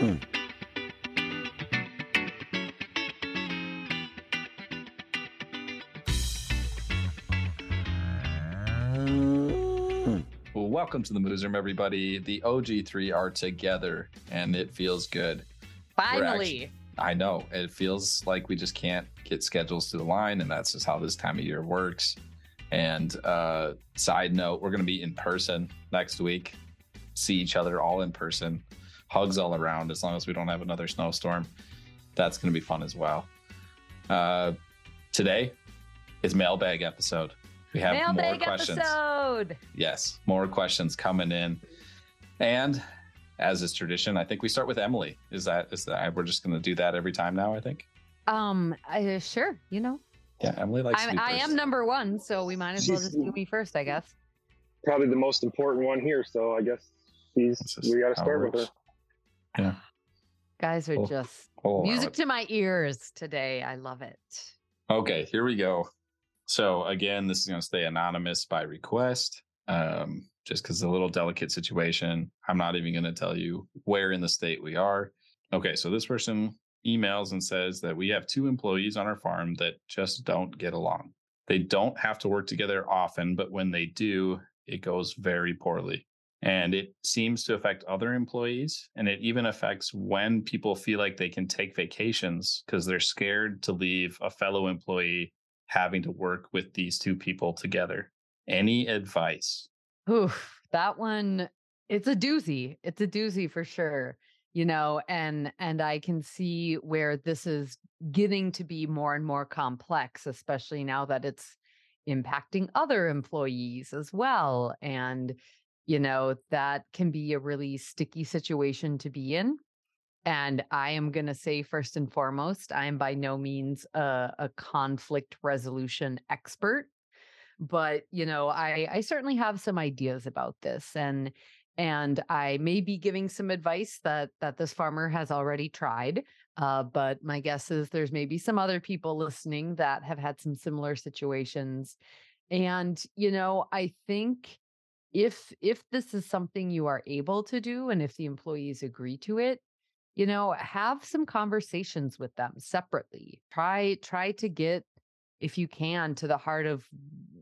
Well, welcome to the Moos Room, everybody. The OG3 are together, and it feels good. Finally. I know it feels like we just can't get schedules to the line, and that's just how this time of year works. And uh, side note, we're going to be in person next week, see each other all in person, hugs all around, as long as we don't have another snowstorm. That's going to be fun as well. Uh, today is mailbag episode. We have more questions. episode. Yes, more questions coming in. And as is tradition, I think we start with Emily. Is that is that we're just going to do that every time now? I think. Um, I, sure. You know, Yeah, Emily likes. to I, be I am number one, so we might as well just do me first, I guess. Probably the most important one here, so I guess she's. We got to start with her. Yeah. Guys are We'll- just We'll music to my ears today. I love it. Okay, here we go. So again, this is going to stay anonymous by request, um, just because it's a little delicate situation. I'm not even going to tell you where in the state we are. Okay, so this person emails and says that we have two employees on our farm that just don't get along. They don't have to work together often, but when they do, it goes very poorly. And it seems to affect other employees. And it even affects when people feel like they can take vacations because they're scared to leave a fellow employee having to work with these two people together. Any advice? Oof, that one, it's a doozy. It's a doozy for sure. You know, and and I can see where this is getting to be more and more complex, especially now that it's impacting other employees as well. And, you know, that can be a really sticky situation to be in. And I am going to say, first and foremost, I am by no means a, a conflict resolution expert but you know i i certainly have some ideas about this and and i may be giving some advice that that this farmer has already tried uh, but my guess is there's maybe some other people listening that have had some similar situations and you know i think if if this is something you are able to do and if the employees agree to it you know have some conversations with them separately. Try try to get if you can to the heart of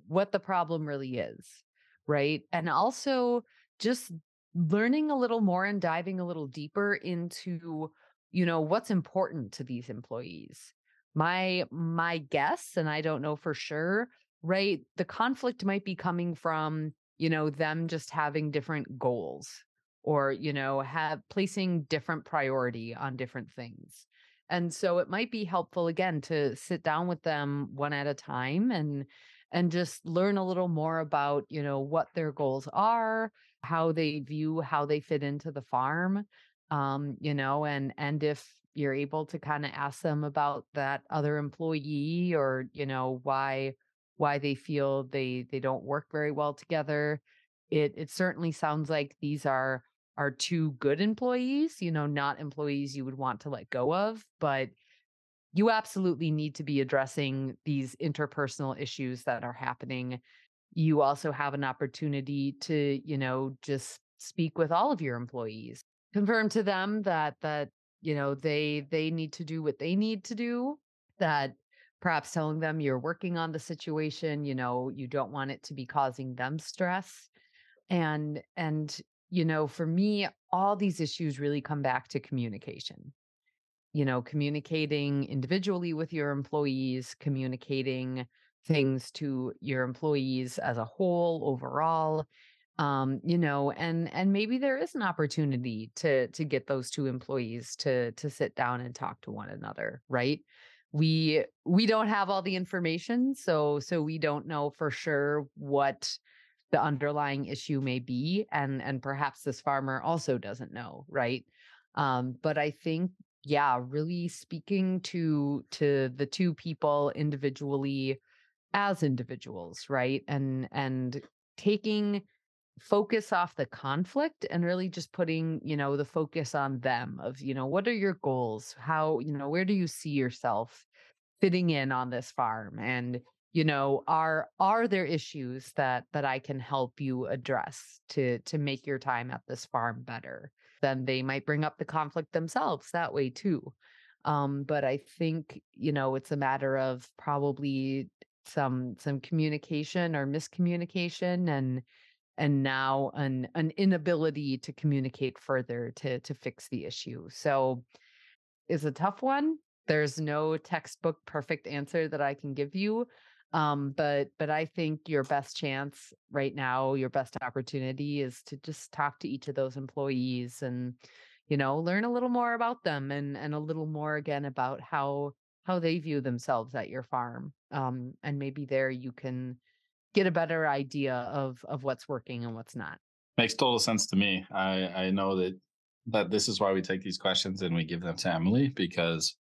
what the problem really is right? And also just learning a little more and diving a little deeper into you know what's important to these employees. My my guess and i don't know for sure right the conflict might be coming from you know them just having different goals or you know have placing different priority on different things and so it might be helpful again to sit down with them one at a time and and just learn a little more about, you know, what their goals are, how they view how they fit into the farm. Um, you know, and and if you're able to kind of ask them about that other employee or, you know, why why they feel they they don't work very well together. It it certainly sounds like these are are two good employees, you know, not employees you would want to let go of, but you absolutely need to be addressing these interpersonal issues that are happening. You also have an opportunity to, you know, just speak with all of your employees. Confirm to them that that, you know, they they need to do what they need to do, that perhaps telling them you're working on the situation, you know, you don't want it to be causing them stress. And and you know, for me, all these issues really come back to communication. You know, communicating individually with your employees, communicating things to your employees as a whole overall um you know and and maybe there is an opportunity to to get those two employees to to sit down and talk to one another right we we don't have all the information so so we don't know for sure what the underlying issue may be and and perhaps this farmer also doesn't know right? Um but i think yeah really speaking to to the two people individually as individuals right? And and taking focus off the conflict and really just putting you know the focus on them of you know what are your goals? How you know where do you see yourself fitting in on this farm? And you know are are there issues that that i can help you address to to make your time at this farm better? Then they might bring up the conflict themselves that way too. Um but i think you know it's a matter of probably some some communication or miscommunication and and now an an inability to communicate further to to fix the issue. So is a tough one. There's no textbook perfect answer that i can give you um but but i think your best chance right now your best opportunity is to just talk to each of those employees and you know learn a little more about them and and a little more again about how how they view themselves at your farm um and maybe there you can get a better idea of of what's working and what's not makes total sense to me i i know that that this is why we take these questions and we give them to emily because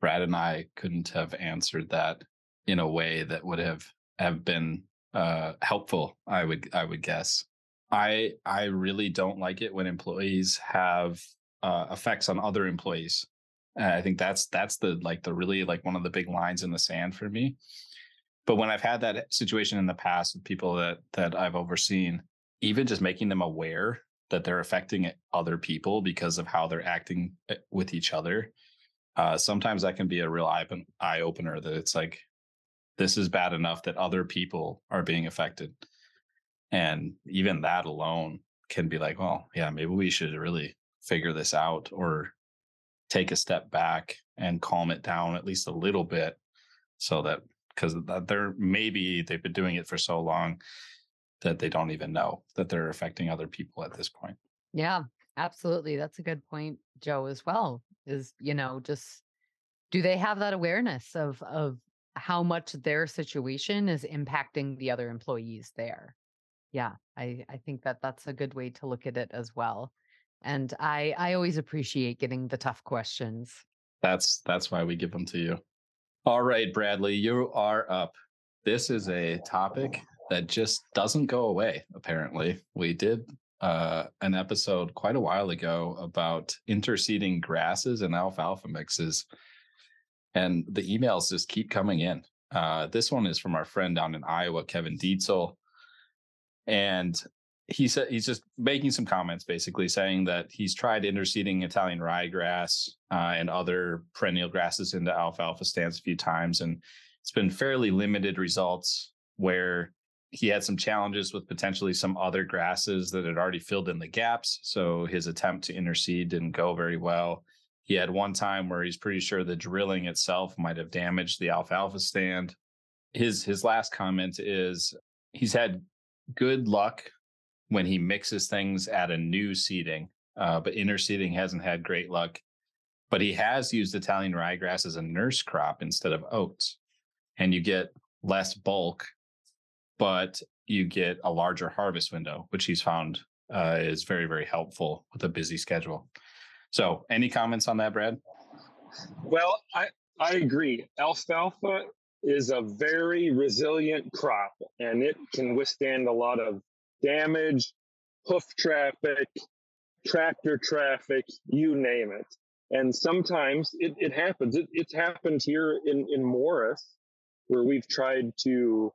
brad and i couldn't have answered that in a way that would have have been uh, helpful. I would I would guess. I I really don't like it when employees have uh, effects on other employees. I think that's that's the like the really like one of the big lines in the sand for me. But when I've had that situation in the past with people that that I've overseen, even just making them aware that they're affecting other people because of how they're acting eh, with each other, uh, sometimes that can be a real eye, eye opener. That it's like, this is bad enough that other people are being affected. And even that alone can be like, well, yeah, maybe we should really figure this out or take a step back and calm it down at least a little bit so that because they're maybe they've been doing it for so long that they don't even know that they're affecting other people at this point. Yeah, absolutely. That's a good point, Joe, as well. Is, you know, just do they have that awareness of of how much their situation is impacting the other employees there. Yeah, I, I think that that's a good way to look at it as well. And I I always appreciate getting the tough questions. That's that's why we give them to you. All right, Bradley, you are up. This is a topic that just doesn't go away, apparently. We did uh, an episode quite a while ago about interseeding grasses and alfalfa mixes and the emails just keep coming in. Uh, this one is from our friend down in Iowa, Kevin Dietzel, and he said he's just making some comments, basically saying that he's tried interseeding Italian ryegrass uh, and other perennial grasses into alfalfa stands a few times, and it's been fairly limited results. Where he had some challenges with potentially some other grasses that had already filled in the gaps, so his attempt to interseed didn't go very well. He had one time where he's pretty sure the drilling itself might have damaged the alfalfa stand. His his last comment is he's had good luck when he mixes things at a new seeding, uh, but interseeding hasn't had great luck. But he has used Italian ryegrass as a nurse crop instead of oats, and you get less bulk, but you get a larger harvest window, which he's found uh, is very very helpful with a busy schedule. So, any comments on that, Brad? Well, I I agree. Alfalfa is a very resilient crop, and it can withstand a lot of damage, hoof traffic, tractor traffic, you name it. And sometimes it, it happens. It, it's happened here in, in Morris, where we've tried to,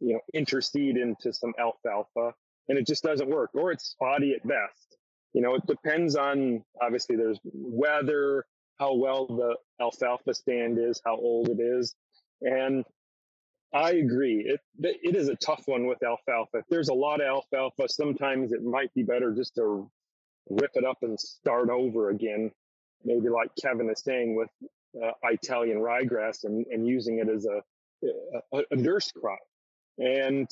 you know, interseed into some alfalfa, and it just doesn't work, or it's spotty at best you know, it depends on obviously there's weather, how well the alfalfa stand is, how old it is. And I agree. It it is a tough one with alfalfa. If there's a lot of alfalfa, sometimes it might be better just to rip it up and start over again. Maybe like Kevin is saying with uh, Italian ryegrass and, and using it as a, a, a nurse crop. And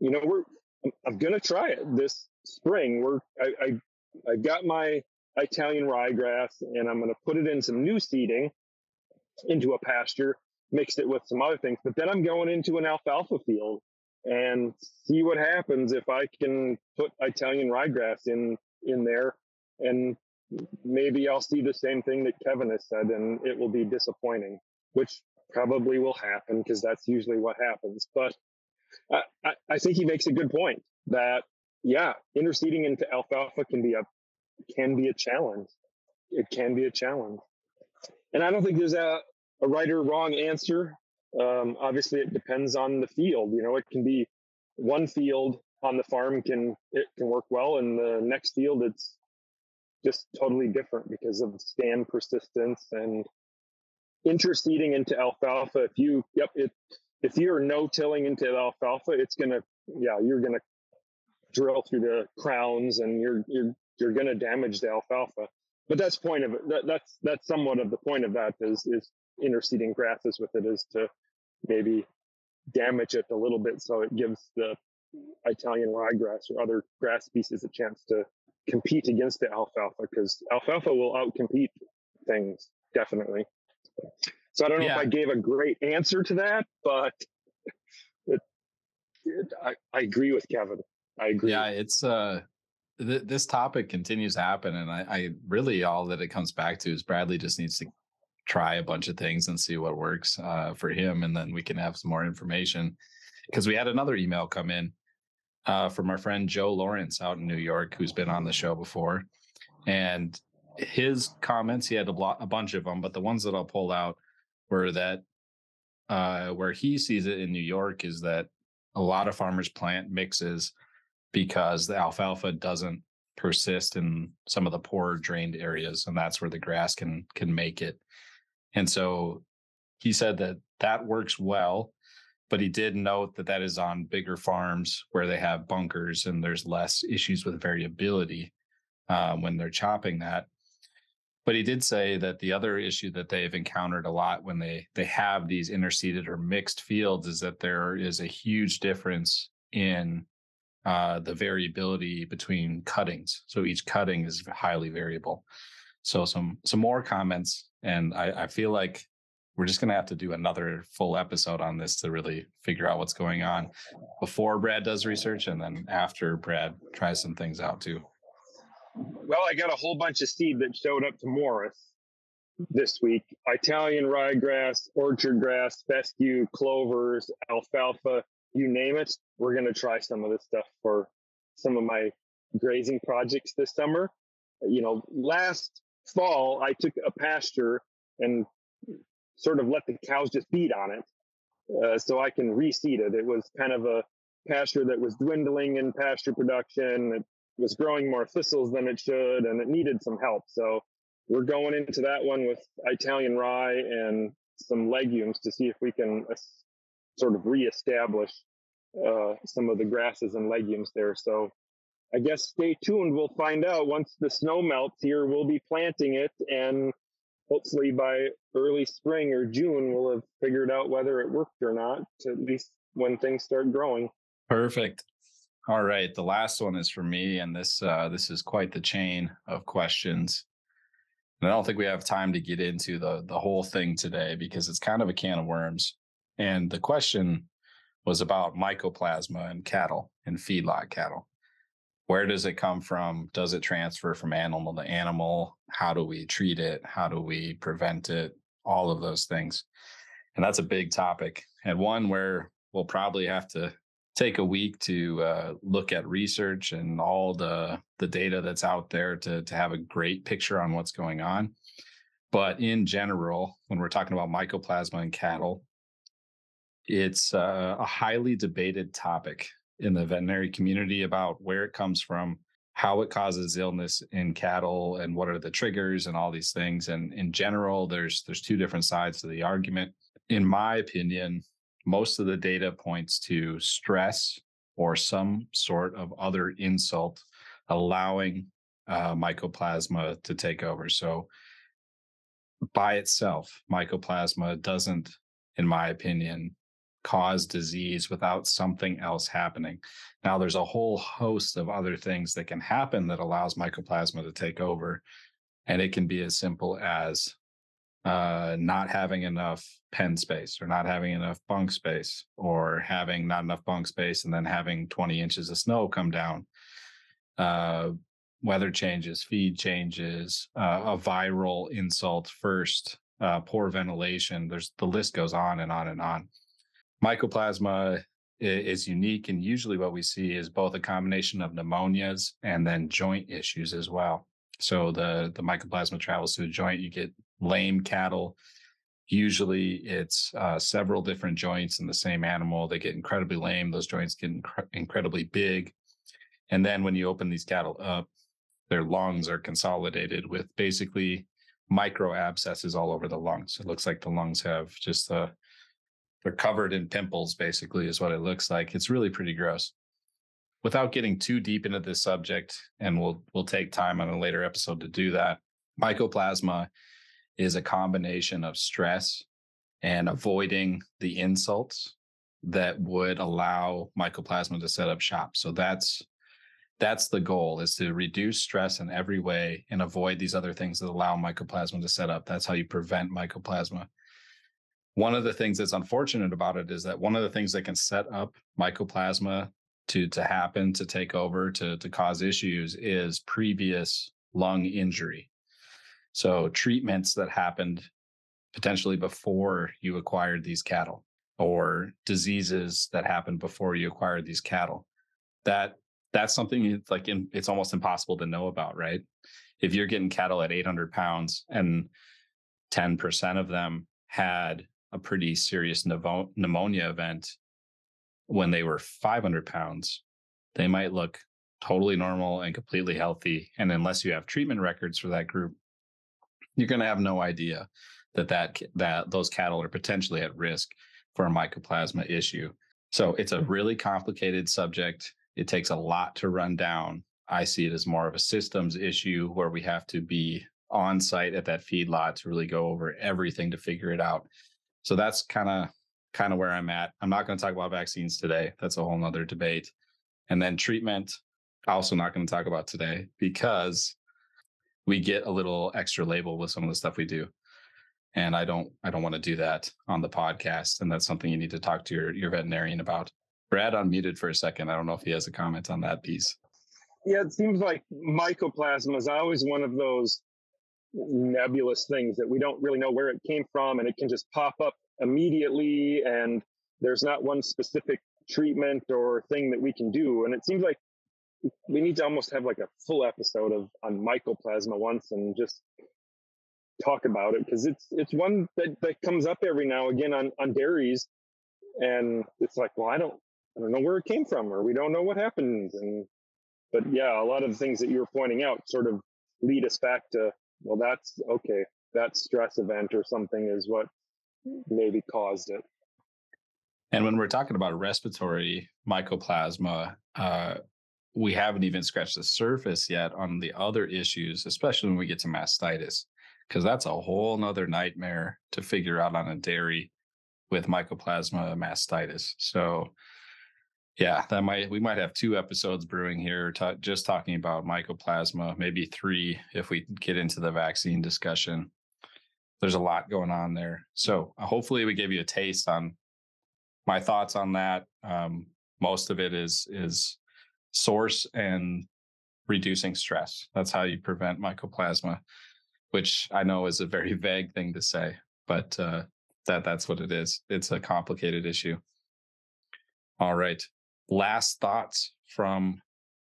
you know, we're I'm, I'm gonna try it this spring. We're I, I I got my Italian ryegrass and I'm going to put it in some new seeding into a pasture, mixed it with some other things. But then I'm going into an alfalfa field and see what happens if I can put Italian ryegrass in in there and maybe I'll see the same thing that Kevin has said and it will be disappointing, which probably will happen because that's usually what happens. But I, I, I think he makes a good point that yeah, interseeding into alfalfa can be a can be a challenge. It can be a challenge, and I don't think there's a a right or wrong answer. Um, obviously, it depends on the field. You know, it can be one field on the farm can it can work well, and the next field it's just totally different because of stand persistence and interseeding into alfalfa. If you yep it if you're no tilling into alfalfa, it's gonna yeah you're gonna drill through the crowns and you're you're you're gonna damage the alfalfa. But that's point of it. That, that's that's somewhat of the point of that is is interseeding grasses with it is to maybe damage it a little bit so it gives the Italian ryegrass or other grass species a chance to compete against the alfalfa because alfalfa will outcompete things definitely. So I don't know yeah. if I gave a great answer to that, but it, it, I, I agree with Kevin. I agree. Yeah, it's uh th- this topic continues to happen, and I, I really all that it comes back to is Bradley just needs to try a bunch of things and see what works uh, for him, and then we can have some more information. Because we had another email come in uh, from our friend Joe Lawrence out in New York, who's been on the show before, and his comments he had a, blo- a bunch of them, but the ones that I'll pull out were that uh, where he sees it in New York is that a lot of farmers plant mixes because the alfalfa doesn't persist in some of the poor drained areas and that's where the grass can can make it and so he said that that works well but he did note that that is on bigger farms where they have bunkers and there's less issues with variability uh, when they're chopping that but he did say that the other issue that they've encountered a lot when they they have these interseeded or mixed fields is that there is a huge difference in uh, the variability between cuttings. So each cutting is highly variable. So some some more comments, and I, I feel like we're just going to have to do another full episode on this to really figure out what's going on before Brad does research, and then after Brad tries some things out too. Well, I got a whole bunch of seed that showed up to Morris this week: Italian ryegrass, orchard grass, fescue, clovers, alfalfa, you name it, we're going to try some of this stuff for some of my grazing projects this summer. You know, last fall, I took a pasture and sort of let the cows just feed on it uh, so I can reseed it. It was kind of a pasture that was dwindling in pasture production. It was growing more thistles than it should, and it needed some help. So we're going into that one with Italian rye and some legumes to see if we can uh, sort of reestablish uh, some of the grasses and legumes there. So I guess stay tuned. We'll find out once the snow melts here. We'll be planting it, and hopefully by early spring or June, we'll have figured out whether it worked or not. At least when things start growing. Perfect. All right, the last one is for me, and this uh, this is quite the chain of questions. And I don't think we have time to get into the the whole thing today because it's kind of a can of worms. And the question was about mycoplasma and cattle and feedlot cattle. Where does it come from? Does it transfer from animal to animal? How do we treat it? How do we prevent it? All of those things. And that's a big topic and one where we'll probably have to take a week to uh, look at research and all the the data that's out there to to have a great picture on what's going on. But in general, when we're talking about mycoplasma in cattle, it's uh, a highly debated topic in the veterinary community about where it comes from, how it causes illness in cattle, and what are the triggers and all these things. And in general, there's there's two different sides to the argument. In my opinion, most of the data points to stress or some sort of other insult allowing uh, mycoplasma to take over. So by itself, mycoplasma doesn't, in my opinion, cause disease without something else happening. Now, there's a whole host of other things that can happen that allows mycoplasma to take over. And it can be as simple as uh, not having enough pen space or not having enough bunk space or having not enough bunk space and then having 20 inches of snow come down. Uh, weather changes, feed changes, uh, a viral insult first, uh, poor ventilation. There's the list goes on and on and on mycoplasma is unique and usually what we see is both a combination of pneumonias and then joint issues as well so the the mycoplasma travels to the joint you get lame cattle Usually it's uh, several different joints in the same animal. They get incredibly lame. Those joints get incre- incredibly big. And then when you open these cattle up, their lungs are consolidated with basically micro abscesses all over the lungs. It looks like the lungs have just a, they're covered in pimples, basically, is what it looks like. It's really pretty gross. Without getting too deep into this subject, and we'll we'll take time on a later episode to do that. Mycoplasma is a combination of stress and avoiding the insults that would allow mycoplasma to set up shop. So that's that's the goal is to reduce stress in every way and avoid these other things that allow mycoplasma to set up. That's how you prevent mycoplasma. One of the things that's unfortunate about it is that one of the things that can set up mycoplasma to to happen, to take over, to to cause issues is previous lung injury. So treatments that happened potentially before you acquired these cattle or diseases that happened before you acquired these cattle. That that's something like in, it's almost impossible to know about, right? If you're getting cattle at 800 pounds and 10% of them had a pretty serious pneumonia event when they were 500 pounds, they might look totally normal and completely healthy. And unless you have treatment records for that group, you're going to have no idea that that that those cattle are potentially at risk for a mycoplasma issue. So it's a hmm. really complicated subject. It takes a lot to run down. I see it as more of a systems issue where we have to be on site at that feedlot to really go over everything to figure it out. So that's kind of kind of where I'm at. I'm not going to talk about vaccines today. That's a whole nother debate. And then treatment, also not going to talk about today because we get a little extra label with some of the stuff we do. And I don't I don't want to do that on the podcast. And that's something you need to talk to your, your veterinarian about. Brad unmuted for a second. I don't know if he has a comment on that piece. Yeah, it seems like mycoplasma is always one of those nebulous things that we don't really know where it came from and it can just pop up immediately and there's not one specific treatment or thing that we can do and it seems like we need to almost have like a full episode of on mycoplasma once and just talk about it because it's it's one that, that comes up every now and again on on dairies and it's like well i don't I don't know where it came from or we don't know what happened. And, but yeah, a lot of the things that you were pointing out sort of lead us back to, well, that's okay. That stress event or something is what maybe caused it. And when we're talking about respiratory mycoplasma, uh, we haven't even scratched the surface yet on the other issues, especially when we get to mastitis, because that's a whole nother nightmare to figure out on a dairy with mycoplasma mastitis. So yeah, that might we might have two episodes brewing here, t- just talking about mycoplasma, maybe three if we get into the vaccine discussion. There's a lot going on there, so uh, hopefully we gave you a taste on my thoughts on that. Um, most of it is is source and reducing stress. That's how you prevent mycoplasma, which I know is a very vague thing to say, but uh, that that's what it is. It's a complicated issue. All right last thoughts from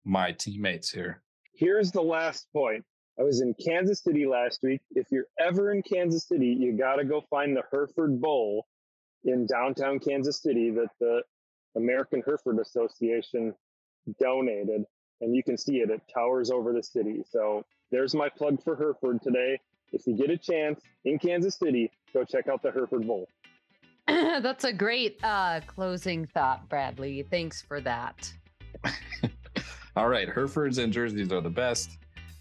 my teammates here. Here's the last point. I was in Kansas City last week. If you're ever in Kansas City, you got to go find the Hereford Bowl in downtown Kansas City that the American Hereford Association donated. And you can see it. It towers over the city. So there's my plug for Hereford today. If you get a chance in Kansas City, go check out the Hereford Bowl. That's a great uh, closing thought, Bradley. Thanks for that. All right, Herefords and jerseys are the best.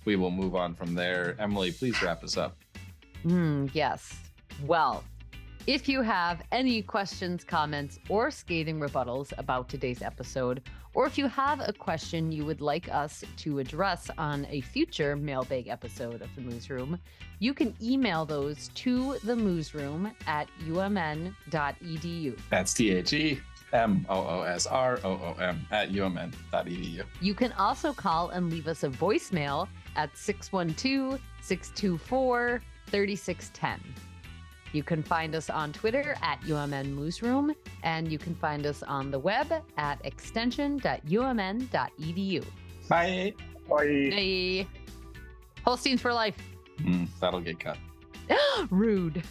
We will move on from there. Emily, please wrap us up. Mm, yes. Well, if you have any questions, comments, or scathing rebuttals about today's episode, or if you have a question you would like us to address on a future mailbag episode of the Moos Room, you can email those to the Moos Room at umn.edu. That's T H E M O O S R O O M at umn.edu. You can also call and leave us a voicemail at 612 624 3610. You can find us on Twitter at UMN Moosroom, and you can find us on the web at extension.umn.edu. Bye. Bye. Bye. Holsteins for life. Mm, that'll get cut. Rude.